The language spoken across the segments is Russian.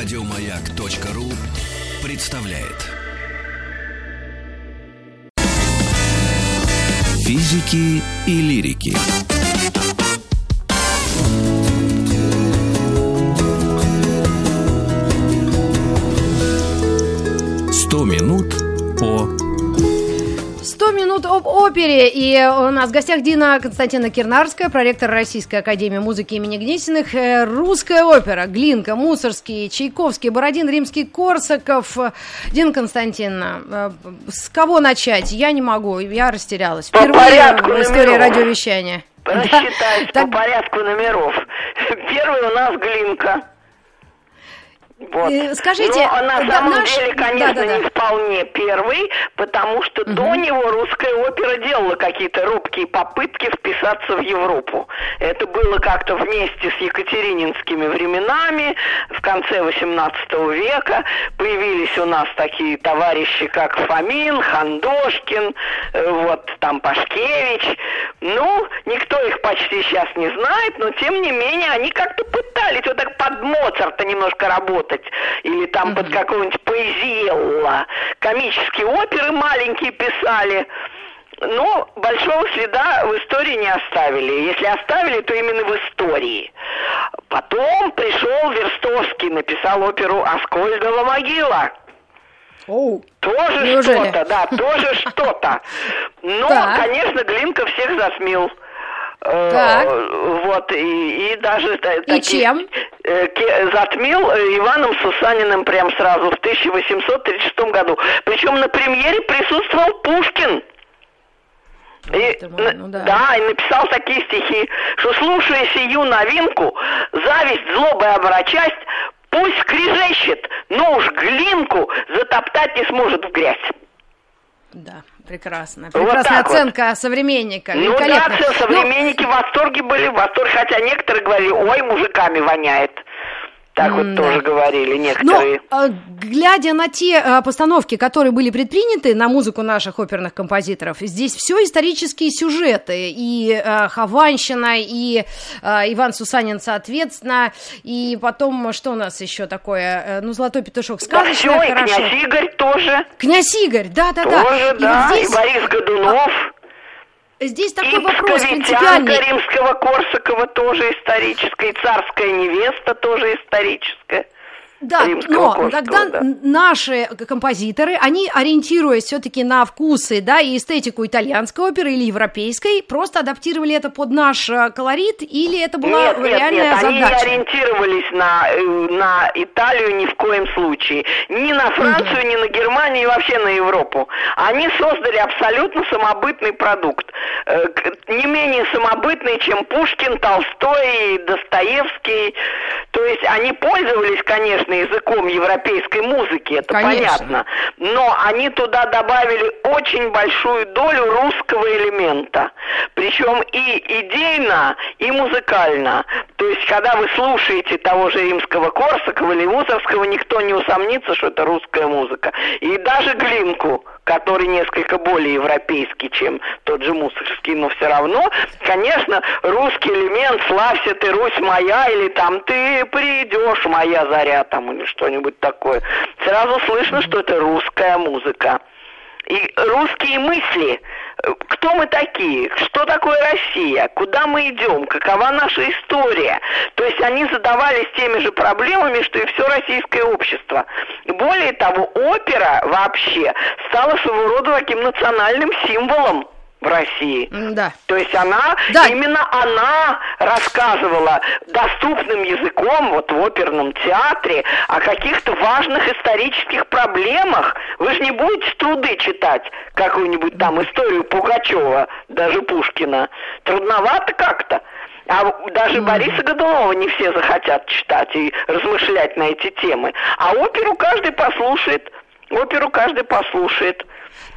Радиомаяк.ру представляет. Физики и лирики. Сто минут по 100 минут об опере. И у нас в гостях Дина Константина Кирнарская, проректор Российской Академии Музыки имени Гнесиных. Э, Русская опера. Глинка, Мусорский, Чайковский, Бородин, Римский, Корсаков. Дина Константиновна, э, с кого начать? Я не могу, я растерялась. По Впервые порядку в истории номеров. радиовещания. Рассчитать Так- по порядку номеров. Первый у нас Глинка. Вот. Э, скажите, Но на да, самом наш- деле, конечно, да-да-да. не вполне первый, потому что до него русская опера делала какие-то робкие попытки вписаться в Европу. Это было как-то вместе с екатерининскими временами, в конце XVIII века. Появились у нас такие товарищи, как Фомин, Хандошкин, э, вот там Пашкевич. Ну, никто их почти сейчас не знает, но тем не менее они как-то пытались вот так под Моцарта немножко работать. Или там под какого-нибудь Поэзиелла. Комические оперы маленькие писали. Но большого следа в истории не оставили. Если оставили, то именно в истории. Потом пришел Верстовский, написал оперу «Аскольдова могила». Оу. Тоже Неужели? что-то, да, тоже что-то. Но, Так. конечно, Глинка всех засмел. Э, Так. Вот, и, и даже... И таких, чем? э, затмил э, Иваном Сусаниным прям сразу в 1836 году. Причем на премьере присутствовал Пушкин. И, ты мой, н- ну да. и написал такие стихи, что слушая сию новинку, зависть, злоба и оборочасть, пусть скрежещет, но уж глинку затоптать не сможет в грязь. Да, прекрасно. Вот Прекрасная вот. оценка современника. Ну да, все, Ну, современники в восторге были, в восторге, хотя некоторые говорили, ой, мужиками воняет. Так вот тоже говорили Но, некоторые. э, глядя на те э, постановки, которые были предприняты на музыку наших оперных композиторов, здесь все исторические сюжеты. И э, Хованщина, и Иван Сусанин, соответственно. И потом, что у нас еще такое? Ну, «Золотой петушок» Да все, и хорошо. князь Игорь тоже. Князь Игорь, да-да-да. Тоже, И да, вот и здесь, Борис Годунов. Здесь И такой вопрос Псковитянка принципиальный. римского Корсакова тоже историческая, и царская невеста тоже историческая. Да, римского но Корсакова, тогда да. наши композиторы, они, ориентируясь все-таки на вкусы, да, и эстетику итальянской оперы или европейской, просто адаптировали это под наш э, колорит, или это была Нет, нет, реальная нет, они не задача? ориентировались на, э, на Италию ни в коем случае. Ни на Францию, ни на Германию, и вообще на Европу. Они создали абсолютно самобытный продукт. Э, Не менее самобытный, чем Пушкин, Толстой, Достоевский. То есть они пользовались, конечно, языком европейской музыки, это Конечно. понятно. Но они туда добавили очень большую долю русского элемента. Причем и идейно, и музыкально. То есть, когда вы слушаете того же римского Корсакова или Мусорского, никто не усомнится, что это русская музыка. И даже Глинку, который несколько более европейский, чем тот же Мусорский, но все равно, конечно, русский элемент «Славься ты, Русь моя» или там «Ты придешь, моя заря» там или что-нибудь такое. Сразу слышно, что это русская музыка. И русские мысли, э, кто мы такие, что такое Россия, куда мы идем, какова наша история. То есть они задавались теми же проблемами, что и все российское общество. Более того, опера вообще стала своего рода таким национальным символом в России. Да. То есть она, Да. именно она рассказывала доступным языком, вот в оперном театре, о каких-то важных исторических проблемах. Вы же не будете труды читать, какую-нибудь там историю Пугачева, даже Пушкина. Трудновато как-то. А даже Бориса Годунова не все захотят читать и размышлять на эти темы. А оперу каждый послушает. Оперу каждый послушает.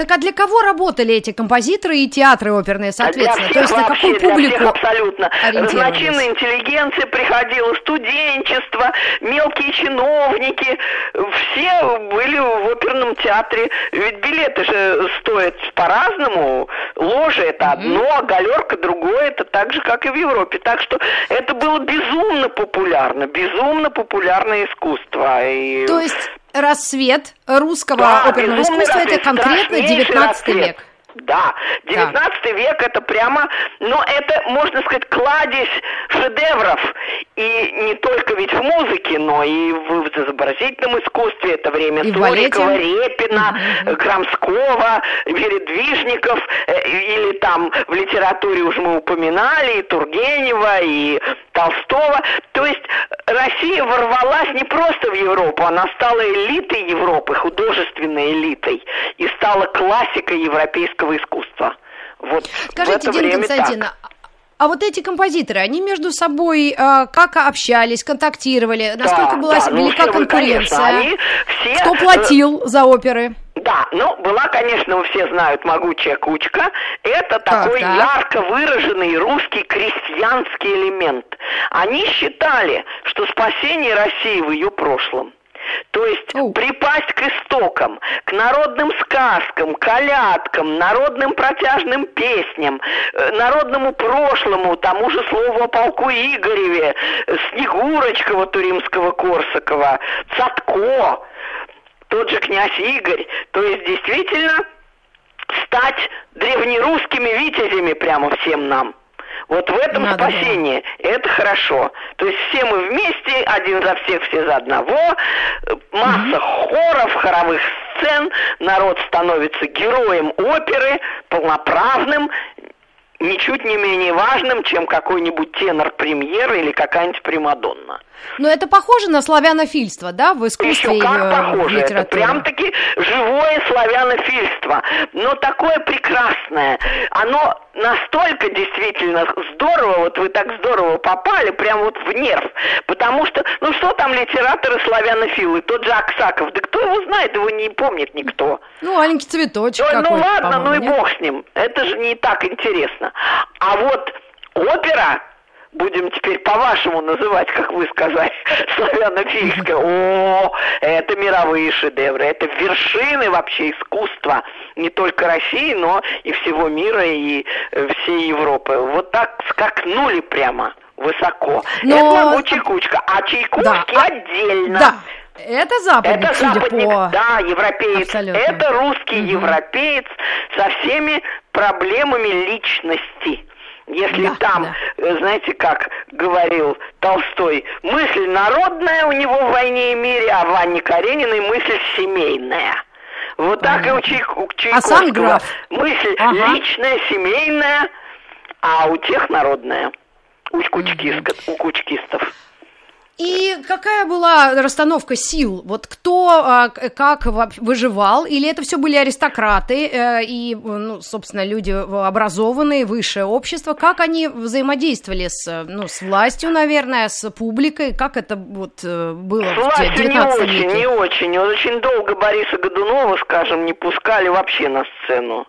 Так а для кого работали эти композиторы и театры оперные, соответственно? Для всех То есть вообще, на какую публику всех абсолютно. Разночинная интеллигенция приходила, студенчество, мелкие чиновники, все были в оперном театре. Ведь билеты же стоят по-разному. Ложа это одно, а галерка другое, это так же, как и в Европе. Так что это было безумно популярно, безумно популярное искусство. И... То есть рассвет русского Да, оперного искусства это конкретно страшнейший 19 рассвет. век. Да, 19 век это прямо, но это, можно сказать, кладезь шедевров. И не только ведь в музыке, но и в, в изобразительном искусстве. Это время И Сурикова. Репина, Крамского, Передвижников. э, Или там в литературе уже мы упоминали и Тургенева, и Толстого. То есть Россия ворвалась не просто в Европу, она стала элитой Европы, художественной элитой, и стала классикой европейского искусства. Вот в Скажите, это Дина время Константиновна, так. а вот эти композиторы, они между собой э, как общались, контактировали, насколько Да, была да, ну, велика конечно, конкуренция, они все, кто э, платил за оперы? Да, ну, была, конечно, все знают, могучая кучка. Это такой так. ярко выраженный русский крестьянский элемент. Они считали, что спасение России в ее прошлом. То есть Оу. припасть к истокам, к народным сказкам, колядкам, народным протяжным песням, э, народному прошлому, тому же слову о полку Игореве, э, Снегурочкова Туримского Корсакова, Цатко, тот же князь Игорь. То есть действительно стать древнерусскими витязями прямо всем нам. Вот в этом Надо спасение. Это хорошо. То есть все мы вместе, один за всех, все за одного. Масса хоров, хоровых сцен. Народ становится героем оперы, полноправным, ничуть не менее важным, чем какой-нибудь тенор премьер или какая-нибудь примадонна. Но это похоже на славянофильство, да, в искусстве Еще и как в похоже, это прям-таки живое славянофильство, но такое прекрасное. Оно настолько действительно здорово, вот вы так здорово попали, прям вот в нерв. Потому что, ну что там литераторы-славянофилы, тот же Аксаков, да кто его знает, его не помнит никто. Ну, маленький цветочек Ой, ну какой-то, ладно, ну и нет? бог с ним. Это же не так интересно. А вот опера, будем теперь по-вашему называть, как вы сказали, славянофильская, о, это мировые шедевры, это вершины вообще искусства не только России, но и всего мира и э, всей Европы. Вот так скакнули прямо высоко. Но- Это могучая кучка, а Чайковский Да, отдельно. Да, это западник, Это судя западник, по... да, европеец. Абсолютно. Это русский европеец со всеми проблемами личности. Если Да, там, да. э, знаете, как говорил Толстой, мысль народная у него в «Войне и мире», а в Анне Карениной мысль семейная. Вот так и у, Чайк- у А Чайковского граф? мысль Ага. личная, семейная, а у тех народная. У, кучкиска- у кучкистов. И какая была расстановка сил? Вот кто а, как выживал? Или это все были аристократы э, и, ну, собственно, люди образованные, высшее общество? Как они взаимодействовали с, ну, с властью, наверное, с публикой? Как это вот э, было С в властью не 19 очень, веке? не очень. Очень долго Бориса Годунова, скажем, не пускали вообще на сцену.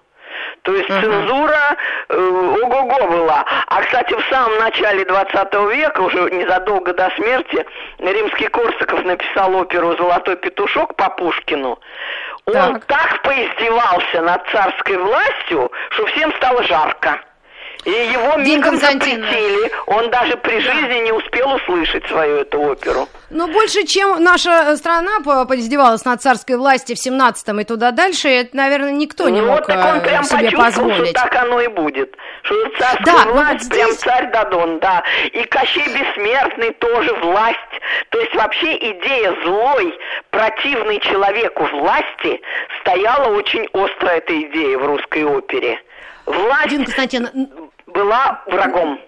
То есть Ага. цензура э, ого-го была. А, кстати, в самом начале 20 века, уже незадолго до смерти, римский Корсаков написал оперу «Золотой петушок» по Пушкину. Он Так. так поиздевался над царской властью, что всем стало жарко. И его мигом запретили. Он даже при жизни не успел услышать свою эту оперу. Ну, больше, чем наша страна по- поиздевалась над царской властью в 17-м и туда дальше, это, наверное, никто не ну, мог вот так он э, прям себе позволить. что так оно и будет. Что царская Да, но власть, вот прям здесь- царь Дадон, да. И Кощей Бессмертный тоже власть. То есть вообще идея злой, противной человеку власти стояла очень остро эта идея в русской опере. Власть Дин Константин, была врагом.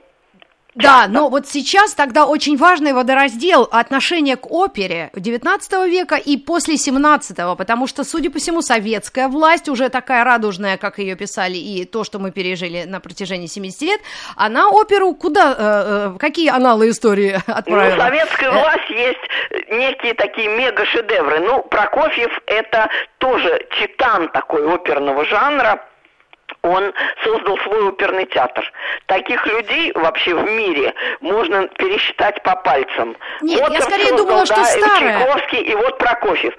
Да, но вот сейчас тогда очень важный водораздел отношения к опере 19 века и после 17 потому что, судя по всему, советская власть, уже такая радужная, как ее писали, и то, что мы пережили на протяжении 70 лет, она оперу куда, э, э, какие аналы истории отправила? Ну, советская власть есть некие такие мега-шедевры. Ну, Прокофьев это тоже титан такой оперного жанра, он создал свой оперный театр. Таких людей вообще в мире можно пересчитать по пальцам. Нет, вот я скорее создал, думала, что да, старая. Чайковский и вот Прокофьев.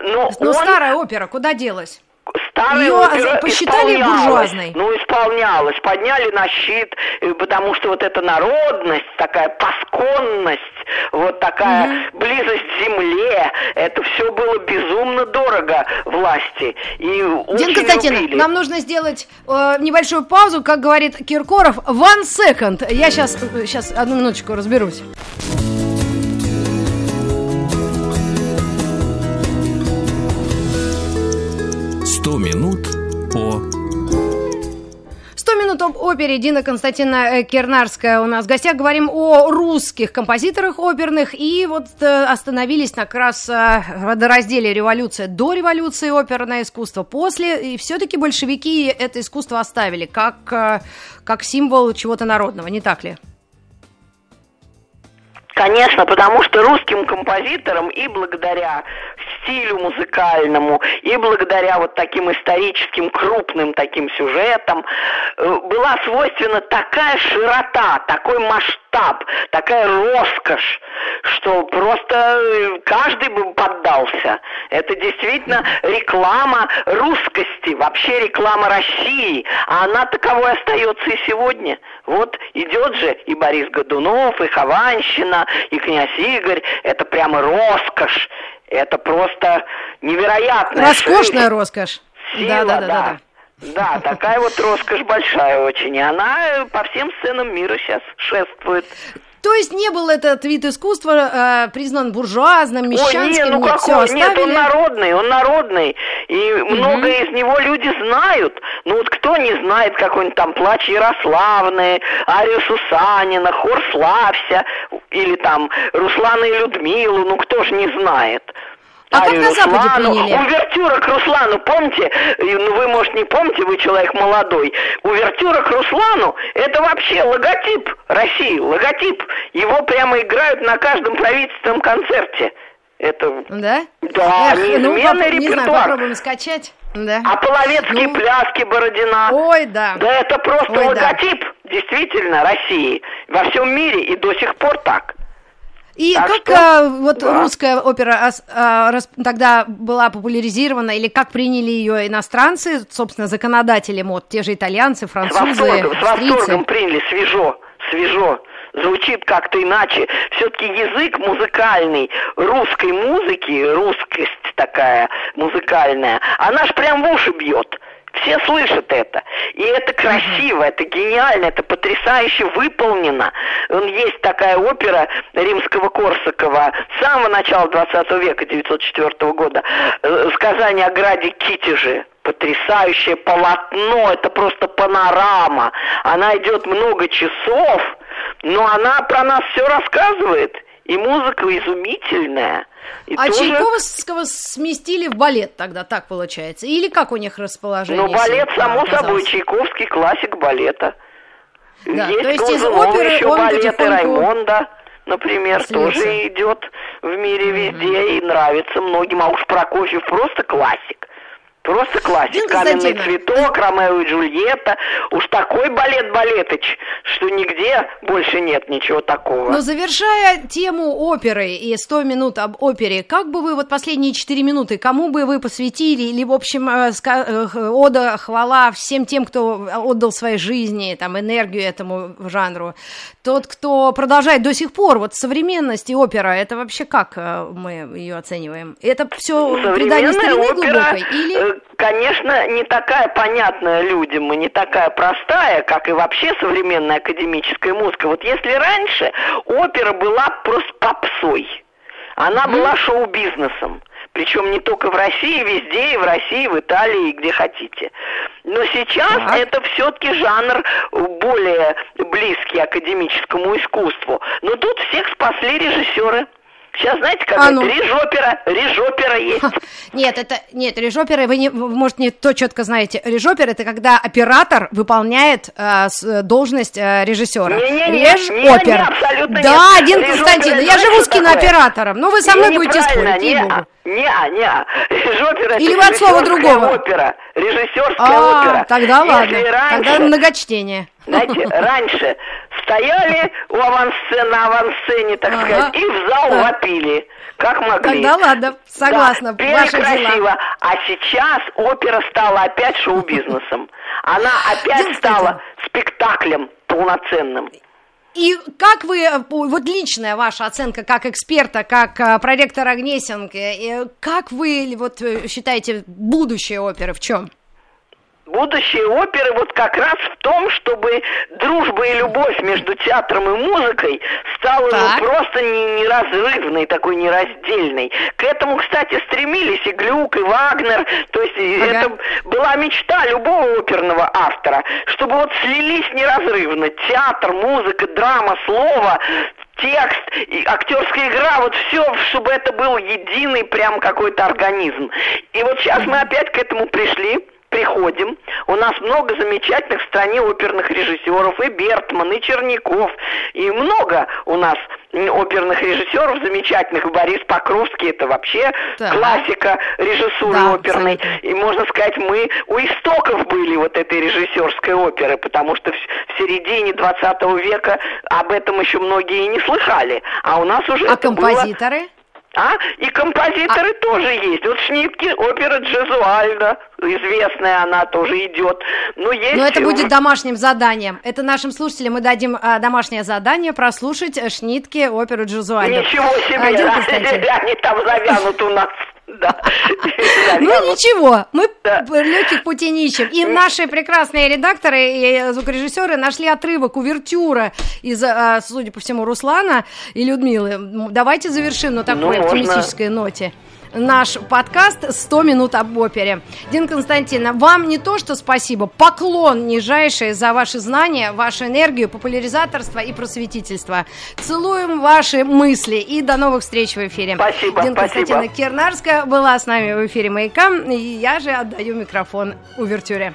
Но, Но он... старая опера куда делась? Старая Ее опера посчитали буржуазной. Ну, исполнялась, подняли на щит, э, потому что вот эта народность, такая пасконность, вот такая угу. близость к земле, это все было безумно дорого власти. И Дин Константин, любили. нам нужно сделать э, небольшую паузу, как говорит Киркоров, one second. Я сейчас, сейчас одну минуточку разберусь. Опере Дина Константина э, Кернарская у нас в гостях. Говорим о русских композиторах оперных. И вот э, остановились как раз э, водоразделе революция до революции оперное искусство. После. И все-таки большевики это искусство оставили как, как символ чего-то народного, не так ли? Конечно, потому что русским композиторам и благодаря стилю музыкальному, и благодаря вот таким историческим крупным таким сюжетам э, была свойственна такая широта, такой масштаб, такая роскошь, что просто э, каждый бы поддался. Это действительно реклама русскости, вообще реклама России, а она таковой остается и сегодня. Вот идет же и Борис Годунов, и Хованщина, и князь Игорь, это прямо роскошь, это просто невероятная Роскошная жизнь. роскошь. Сила, да, да, да, да. да. Да, такая вот роскошь большая очень, и она по всем сценам мира сейчас шествует. То есть не был этот вид искусства э, признан буржуазным, мещанским? Ой, нет, ну нет, какой? Нет, он народный, он народный. И угу. много из него люди знают. Ну вот кто не знает какой-нибудь там плач Ярославны, Арию Сусанина, Хор Слався, или там Руслана и Людмилу, ну кто же не знает. А как на Западе приняли? Увертюра к Руслану, помните? Ну, вы, может, не помните, вы человек молодой. Увертюра к Руслану – это вообще логотип России, логотип. Его прямо играют на каждом правительственном концерте. Это... Да? Да, Эх, неизменный ну, репертуар. Не знаю, попробуем скачать. Да. А половецкие ну... пляски Бородина. Ой, да. Да это просто Ой, логотип, да. действительно, России. Во всем мире и до сих пор так. И так как что, а, вот да. русская опера а, а, рас, тогда была популяризирована, или как приняли ее иностранцы, собственно, законодатели мод, те же итальянцы, французы, С восторгом, с восторгом приняли, свежо, свежо звучит как-то иначе. Все-таки язык музыкальный русской музыки, русскость такая музыкальная, она ж прям в уши бьет. Все слышат это. И это красиво, это гениально, это потрясающе выполнено. Есть такая опера римского Корсакова с самого начала 20 века, 904 года, э, «Сказание о граде Китеже» потрясающее полотно, это просто панорама. Она идет много часов, но она про нас все рассказывает. И музыка изумительная. И а тоже... Чайковского сместили в балет тогда, так получается? Или как у них расположение? Ну, балет, само оказалось? собой, Чайковский классик балета. Да, есть, то есть из оперы еще балеты потихоньку... Раймонда, например, Слился. тоже идет в мире везде mm-hmm. и нравится многим. А уж Прокофьев просто классик. Просто классик. Каменный цветок, Ромео и Джульетта. Уж такой балет балетыч, что нигде больше нет ничего такого. Но завершая тему оперы и 100 минут об опере, как бы вы вот последние 4 минуты, кому бы вы посвятили, или, в общем, э, э, ода, хвала всем тем, кто отдал своей жизни, там, энергию этому жанру, тот, кто продолжает до сих пор, вот современность и опера, это вообще как э, мы ее оцениваем? Это все предание старины опера, глубокой? Или конечно, не такая понятная людям и не такая простая, как и вообще современная академическая музыка. Вот если раньше опера была просто попсой, она mm-hmm. была шоу-бизнесом, Причем не только в России, везде, и в России, в Италии, где хотите. Но сейчас так. это все-таки жанр более близкий академическому искусству. Но тут всех спасли режиссеры. Сейчас знаете, как а, ну. Режопера, режопера есть. Нет, это нет, режопера, вы, не, может, не то четко знаете. Режопер это когда оператор выполняет э, с, должность э, режиссера. Не, не, не, Режопер. Не, не, абсолютно да, нет. Дин Константин, я живу с кинооператором. Ну, вы со мной будете спорить, не, не, не, режопера Или вы от слова другого? опера, режиссерская а, опера. тогда ладно, тогда многочтение. Знаете, раньше стояли у авансцены, на авансцене, так ага. сказать, и в зал да. вопили, как могли. Тогда ладно, согласна, да, ваши красиво. Дела. А сейчас опера стала опять шоу-бизнесом. Она опять стала спектаклем полноценным. И как вы, вот личная ваша оценка как эксперта, как э, проректора Гнесинки, как вы вот э, считаете будущее оперы в чем? Будущее оперы вот как раз в том, чтобы дружба и любовь между театром и музыкой стала ну, просто не, неразрывной, такой нераздельной. К этому, кстати, стремились и Глюк, и Вагнер. То есть ага. это была мечта любого оперного автора, чтобы вот слились неразрывно театр, музыка, драма, слово, текст, и актерская игра, вот все, чтобы это был единый прям какой-то организм. И вот сейчас мы опять к этому пришли приходим, у нас много замечательных в стране оперных режиссеров, и Бертман, и Черняков, и много у нас оперных режиссеров замечательных. Борис Покровский это вообще так. классика режиссуры да, оперной. Абсолютно. И можно сказать, мы у истоков были вот этой режиссерской оперы, потому что в, в середине 20 века об этом еще многие не слыхали. А у нас уже а композиторы? Было... А? И композиторы а... тоже есть. Вот Шнитке опера Джезуальда, известная она тоже идет. Но, есть... Но это будет домашним заданием. Это нашим слушателям мы дадим а, домашнее задание прослушать Шнитке оперу Джезуальда. Ничего себе, а, они там завянут у нас. Да. Ну ничего, мы да. легких путей не ищем. И наши прекрасные редакторы и звукорежиссеры нашли отрывок увертюра из, а, судя по всему, Руслана и Людмилы. Давайте завершим на такой ну, оптимистической ноте наш подкаст «100 минут об опере». Дин Константин, вам не то что спасибо, поклон нижайший за ваши знания, вашу энергию, популяризаторство и просветительство. Целуем ваши мысли и до новых встреч в эфире. Спасибо, Дин спасибо. Константина Кирнарская была с нами в эфире «Маяка», и я же отдаю микрофон Увертюре.